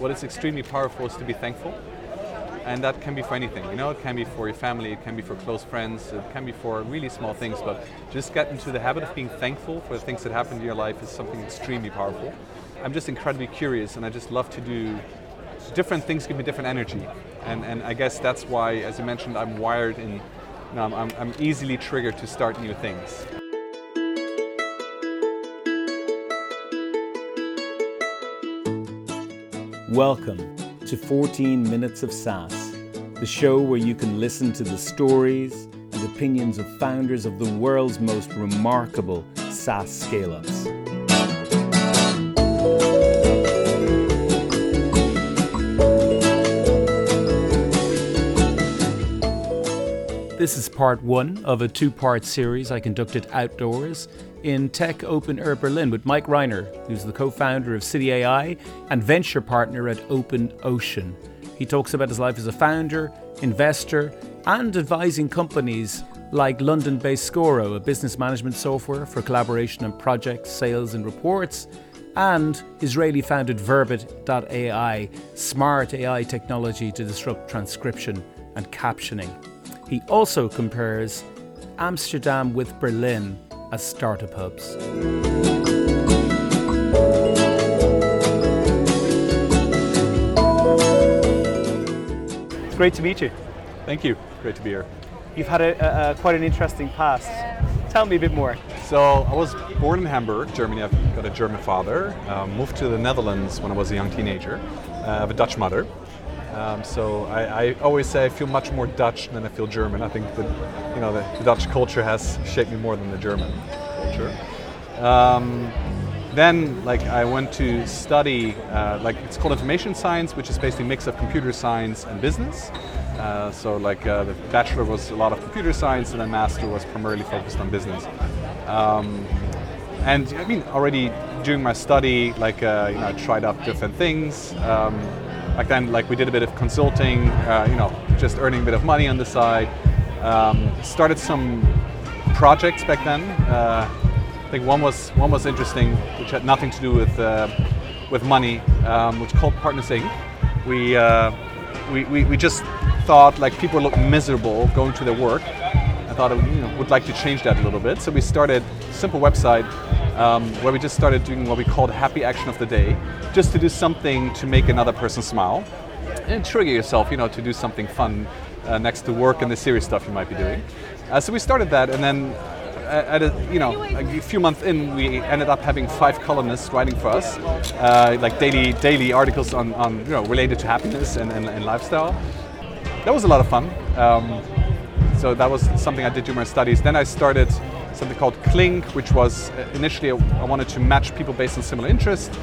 what is extremely powerful is to be thankful. And that can be for anything, you know, it can be for your family, it can be for close friends, it can be for really small things, but just get into the habit of being thankful for the things that happen in your life is something extremely powerful. I'm just incredibly curious and I just love to do different things give me different energy. And, and I guess that's why, as you mentioned, I'm wired in, you know, I'm, I'm easily triggered to start new things. Welcome to 14 Minutes of SaaS, the show where you can listen to the stories and opinions of founders of the world's most remarkable SaaS scale ups. This is part one of a two part series I conducted outdoors in Tech Open Air Berlin with Mike Reiner, who's the co founder of City AI and venture partner at Open Ocean. He talks about his life as a founder, investor, and advising companies like London based Scoro, a business management software for collaboration on projects, sales, and reports, and Israeli founded Verbit.ai, smart AI technology to disrupt transcription and captioning. He also compares Amsterdam with Berlin as startup hubs. It's great to meet you. Thank you. Great to be here. You've had a, a, quite an interesting past. Tell me a bit more. So I was born in Hamburg, Germany. I've got a German father. Um, moved to the Netherlands when I was a young teenager. Uh, I have a Dutch mother. Um, so I, I, always say I feel much more Dutch than I feel German. I think that you know the, the Dutch culture has shaped me more than the German culture. Um, then like I went to study uh, like it's called information science, which is basically a mix of computer science and business. Uh, so like uh, the bachelor was a lot of computer science, and then master was primarily focused on business. Um, and I mean already during my study, like uh, you know, I tried out different things. Back then, like we did a bit of consulting, uh, you know, just earning a bit of money on the side. Um, started some projects back then. Uh, I think one was one was interesting, which had nothing to do with uh, with money, um, which called Partners Inc. We, uh, we, we we just thought like people look miserable going to their work. I thought you know, would like to change that a little bit, so we started a simple website um, where we just started doing what we called happy action of the day, just to do something to make another person smile and trigger yourself, you know, to do something fun uh, next to work and the serious stuff you might be doing. Uh, so we started that, and then uh, at a, you know a few months in, we ended up having five columnists writing for us, uh, like daily daily articles on, on you know related to happiness and, and, and lifestyle. That was a lot of fun. Um, so that was something I did during my studies. Then I started something called Clink, which was uh, initially I wanted to match people based on similar interests,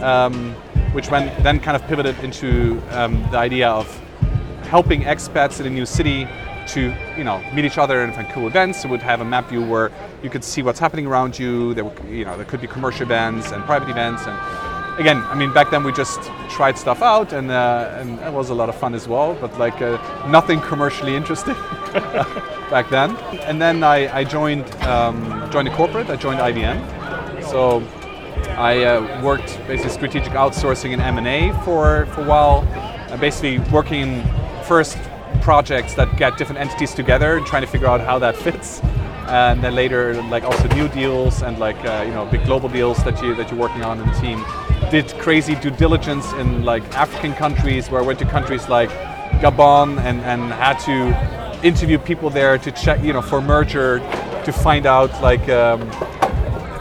um, which went, then kind of pivoted into um, the idea of helping expats in a new city to you know meet each other and find cool events. It would have a map view where you could see what's happening around you. There, you know, there could be commercial events and private events and again, I mean, back then we just tried stuff out, and uh, and it was a lot of fun as well. But like uh, nothing commercially interesting back then. And then I, I joined um, joined a corporate. I joined IBM. So I uh, worked basically strategic outsourcing and M and A for for a while. Uh, basically working first projects that get different entities together and trying to figure out how that fits and then later like also new deals and like uh, you know big global deals that you that you're working on in the team did crazy due diligence in like African countries where I went to countries like Gabon and, and had to interview people there to check, you know, for merger to find out like um,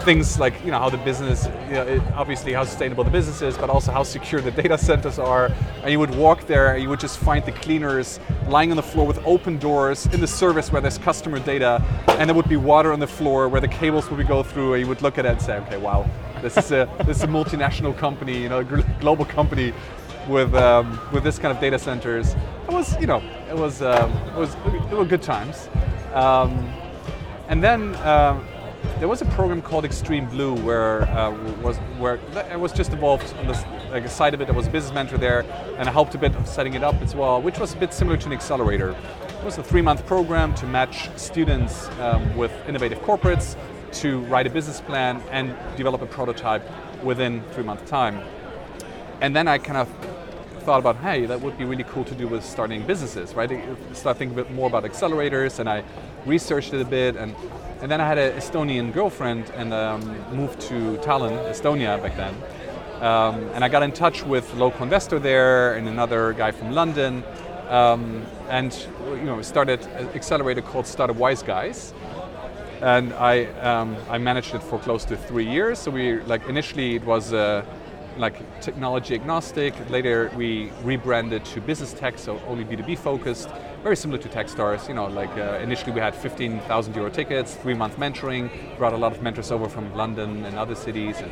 things like you know how the business, you know, it, obviously how sustainable the business is, but also how secure the data centers are. And you would walk there, and you would just find the cleaners lying on the floor with open doors in the service where there's customer data, and there would be water on the floor where the cables would go through. And you would look at it and say, okay, wow, this is a this is a multinational company, you know, a global company with um, with this kind of data centers. It was, you know, it was um, it was it were good times. Um, and then uh, there was a program called Extreme Blue where uh, was where I was just involved on the like, side of it. I was a business mentor there, and I helped a bit of setting it up as well, which was a bit similar to an accelerator. It was a three-month program to match students um, with innovative corporates to write a business plan and develop a prototype within three months time. And then I kind of thought about, hey, that would be really cool to do with starting businesses, right? Start thinking a bit more about accelerators, and I researched it a bit, and and then I had an Estonian girlfriend and um, moved to Tallinn, Estonia back then. Um, and I got in touch with local investor there and another guy from London, um, and you know started an accelerator called Startup Wise Guys. And I um, I managed it for close to three years. So we like initially it was. Uh, like technology agnostic. Later we rebranded to business tech, so only B2B focused. Very similar to Techstars. You know, like uh, initially we had 15,000 euro tickets, three month mentoring. Brought a lot of mentors over from London and other cities. And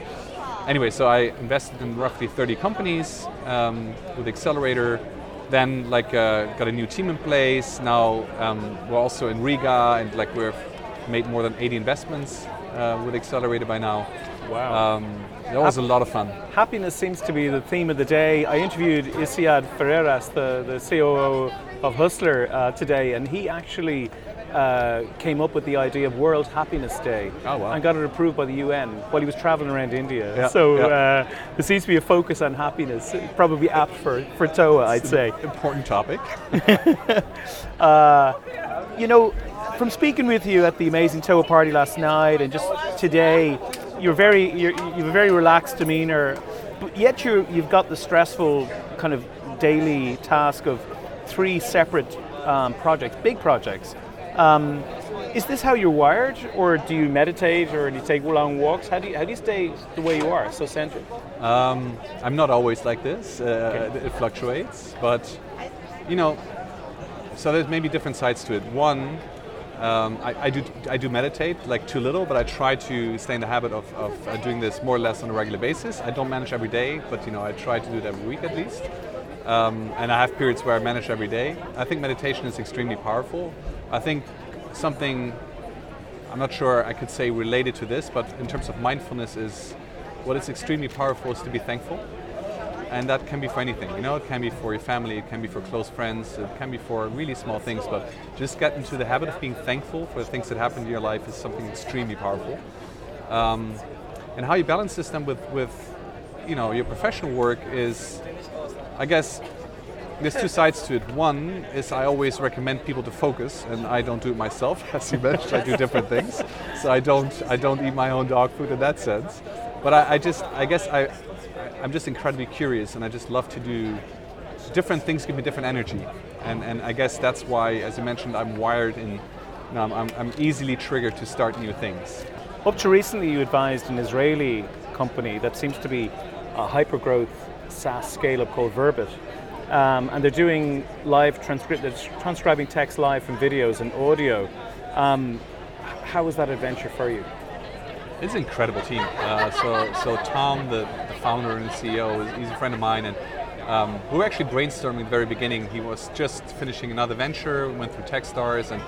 anyway, so I invested in roughly 30 companies um, with Accelerator. Then like uh, got a new team in place. Now um, we're also in Riga and like we've made more than 80 investments uh, with Accelerator by now. Wow. Um, that was a lot of fun. Happiness seems to be the theme of the day. I interviewed Isiad Ferreras, the, the COO of Hustler, uh, today, and he actually uh, came up with the idea of World Happiness Day Oh, wow. and got it approved by the UN while he was traveling around India. Yeah, so yeah. Uh, there seems to be a focus on happiness, probably apt for, for TOA, I'd say. Important topic. you know, from speaking with you at the amazing TOA party last night and just today, you're very you're, you have a very relaxed demeanor, but yet you you've got the stressful kind of daily task of three separate um, projects, big projects. Um, is this how you're wired, or do you meditate, or do you take long walks? How do you how do you stay the way you are, so centered? Um, I'm not always like this. Uh, It fluctuates, but you know, so there's maybe different sides to it. One, um, I, I do I do meditate, like too little, but I try to stay in the habit of, of uh, doing this more or less on a regular basis. I don't manage every day, but you know, I try to do it every week at least. Um, and I have periods where I manage every day. I think meditation is extremely powerful. I think something I'm not sure I could say related to this, but in terms of mindfulness, is what is extremely powerful is to be thankful. And that can be for anything, you know, it can be for your family, it can be for close friends, it can be for really small things, but just get into the habit of being thankful for the things that happen in your life is something extremely powerful. Um, and how you balance this then with, with, you know, your professional work is, I guess, there's two sides to it. One is I always recommend people to focus, and I don't do it myself, as you mentioned. I do different things, so I don't I don't eat my own dog food in that sense. But I, I just I guess I I'm just incredibly curious, and I just love to do different things. Give me different energy, and and I guess that's why, as you mentioned, I'm wired in. You know, I'm, I'm, easily triggered to start new things. Up to recently, you advised an Israeli company that seems to be a hyper-growth SaaS scale-up called Verbit, um, and they're doing live transcript, they're transcribing text live from videos and audio. Um, how was that adventure for you? It's an incredible team. Uh, so, so Tom, the founder and CEO, he's a friend of mine, and um, we were actually brainstorming at the very beginning. He was just finishing another venture, went through Techstars, and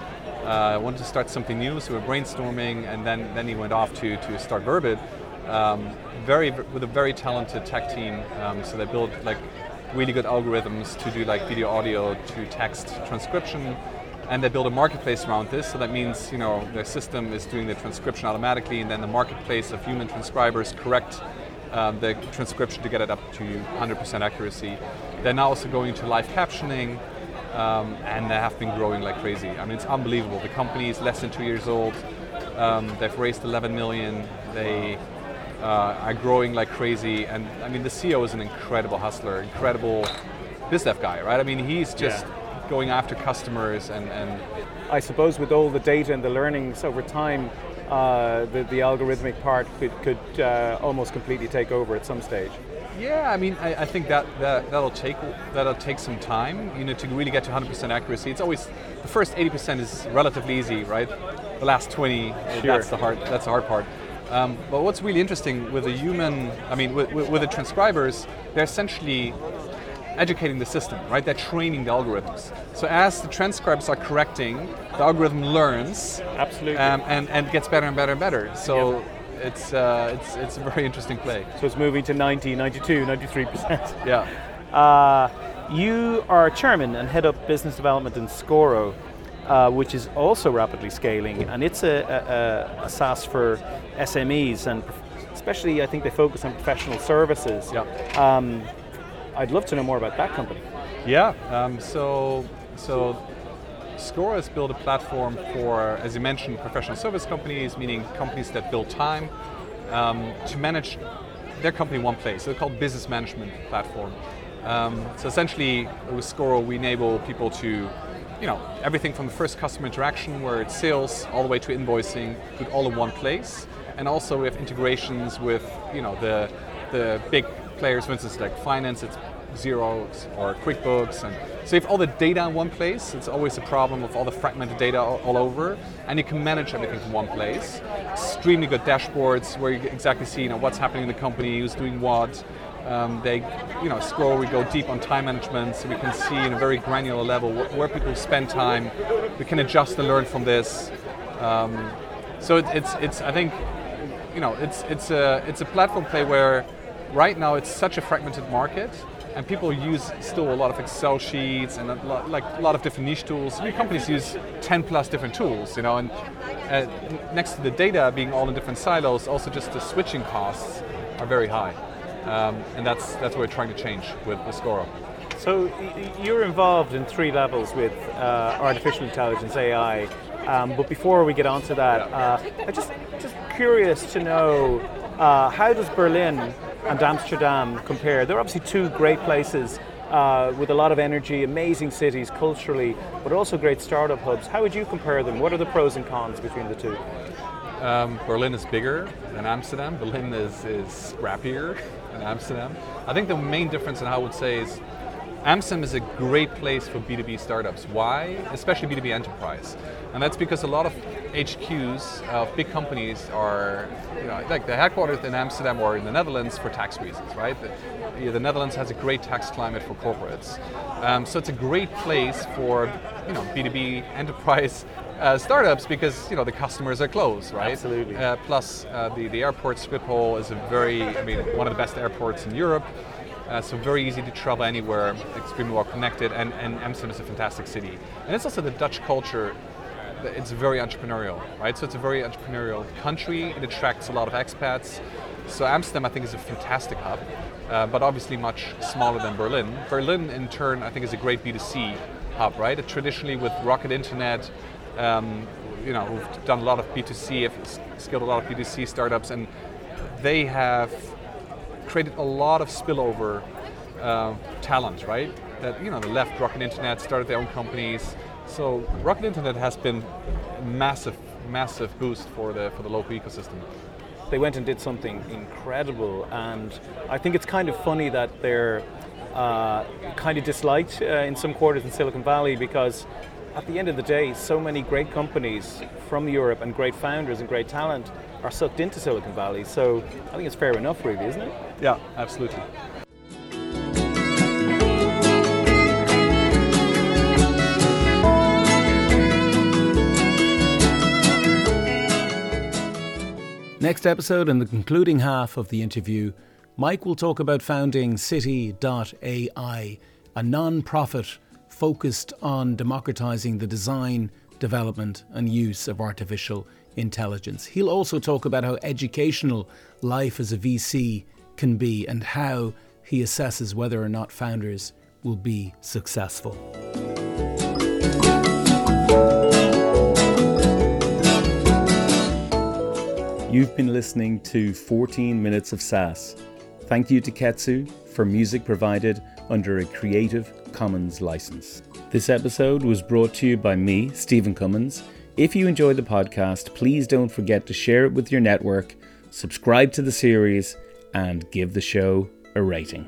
uh, wanted to start something new. So we were brainstorming, and then then he went off to to start Verbit. Um, very with a very talented tech team. Um, so they built like really good algorithms to do like video, audio to text transcription and they build a marketplace around this. So that means you know their system is doing the transcription automatically, and then the marketplace of human transcribers correct um, the transcription to get it up to 100% accuracy. They're now also going to live captioning, um, and they have been growing like crazy. I mean, it's unbelievable. The company is less than two years old. Um, they've raised 11 million. They uh, are growing like crazy, and I mean, the CEO is an incredible hustler, incredible biz dev guy, right? I mean, he's just Yeah. going after customers and, and I suppose with all the data and the learnings over time, uh, the, the algorithmic part could, could uh, almost completely take over at some stage. yeah, I mean, I, I think that, that that'll take that'll take some time, you know, to really get to 100% accuracy. It's always the first 80% is relatively easy, right? The last 20, that's the hard that's the hard part. Um, but what's really interesting with the human, I mean, with, with, with the transcribers, they're essentially educating the system, right? They're training the algorithms. So as the transcribers are correcting, the algorithm learns Absolutely. um, and, and gets better and better and better. So it's, uh, it's, it's a very interesting play. so it's moving to 90, 92, 93%. Yeah. Uh, you are chairman and head up business development in Scoro, uh, which is also rapidly scaling, and it's a, a, a- a SaaS for SMEs, and especially I think they focus on professional services. Yeah. Um, I'd love to know more about that company. Yeah, um, so so Scoro has built a platform for, as you mentioned, professional service companies, meaning companies that build time, um, to manage their company in one place. They're called business management platform. Um, so essentially, with Scoro, we enable people to, you know, everything from the first customer interaction, where it's sales, all the way to invoicing, put all in one place. And also we have integrations with, you know, the the big players, for instance, like finance. It's Xero or QuickBooks. And so all the data in one place. It's always a problem of all the fragmented data all, over. And you can manage everything from one place. Extremely good dashboards where you exactly see you know, what's happening in the company, who's doing what. Um, they, you know, Scoro. We go deep on time management, so we can see in a very granular level wh- where people spend time. We can adjust and learn from this. Um, so it, it's, it's, I think, you know, it's, it's a, it's a platform play where right now it's such a fragmented market and people use still a lot of Excel sheets and a lot, like a lot of different niche tools. Many companies use 10 plus different tools, you know, and uh, next to the data being all in different silos, also just the switching costs are very high, um, and that's that's what we're trying to change with, with. So you're involved in three levels with uh, artificial intelligence, AI. Um, but before we get on to that, uh, I'm just just curious to know uh, how does Berlin and Amsterdam compare? They're obviously two great places uh, with a lot of energy, amazing cities culturally, but also great startup hubs. How would you compare them? What are the pros and cons between the two? Um, Berlin is bigger than Amsterdam. Berlin is, is scrappier than Amsterdam. I think the main difference in how I would say is Amsterdam is a great place for B2B startups. Why? Especially B2B enterprise. And that's because a lot of HQs of big companies are, you know, like the headquarters in Amsterdam or in the Netherlands for tax reasons, right? The, the Netherlands has a great tax climate for corporates. Um, so it's a great place for, you know, B2B enterprise uh, startups because you know the customers are close, right? Absolutely. Uh, plus, uh, the the airport Schiphol is a very, I mean, one of the best airports in Europe. Uh, so very easy to travel anywhere, extremely well connected, and, and Amsterdam is a fantastic city. And it's also the Dutch culture. It's very entrepreneurial, right? So it's a very entrepreneurial country. It attracts a lot of expats. So Amsterdam, I think, is a fantastic hub, uh, but obviously much smaller than Berlin. Berlin, in turn, I think, is a great B2C hub, right? It traditionally, with Rocket Internet, um, you know, we've done a lot of B2C, have scaled a lot of B2C startups, and they have created a lot of spillover uh, talent, right? That you know, the left Rocket Internet started their own companies. So Rocket Internet has been a massive, massive boost for the for the local ecosystem. They went and did something incredible, and I think it's kind of funny that they're uh, kind of disliked uh, in some quarters in Silicon Valley because at the end of the day, so many great companies from Europe and great founders and great talent are sucked into Silicon Valley. So I think it's fair enough, really, isn't it? Yeah, absolutely. Next episode and the concluding half of the interview, Mike will talk about founding City.ai, a non profit focused on democratizing the design, development, and use of artificial intelligence. He'll also talk about how educational life as a VC can be and how he assesses whether or not founders will be successful. You've been listening to 14 Minutes of SaaS. Thank you to Ketsa for music provided under a Creative Commons license. This episode was brought to you by me, Stephen Cummins. If you enjoy the podcast, please don't forget to share it with your network, subscribe to the series, and give the show a rating.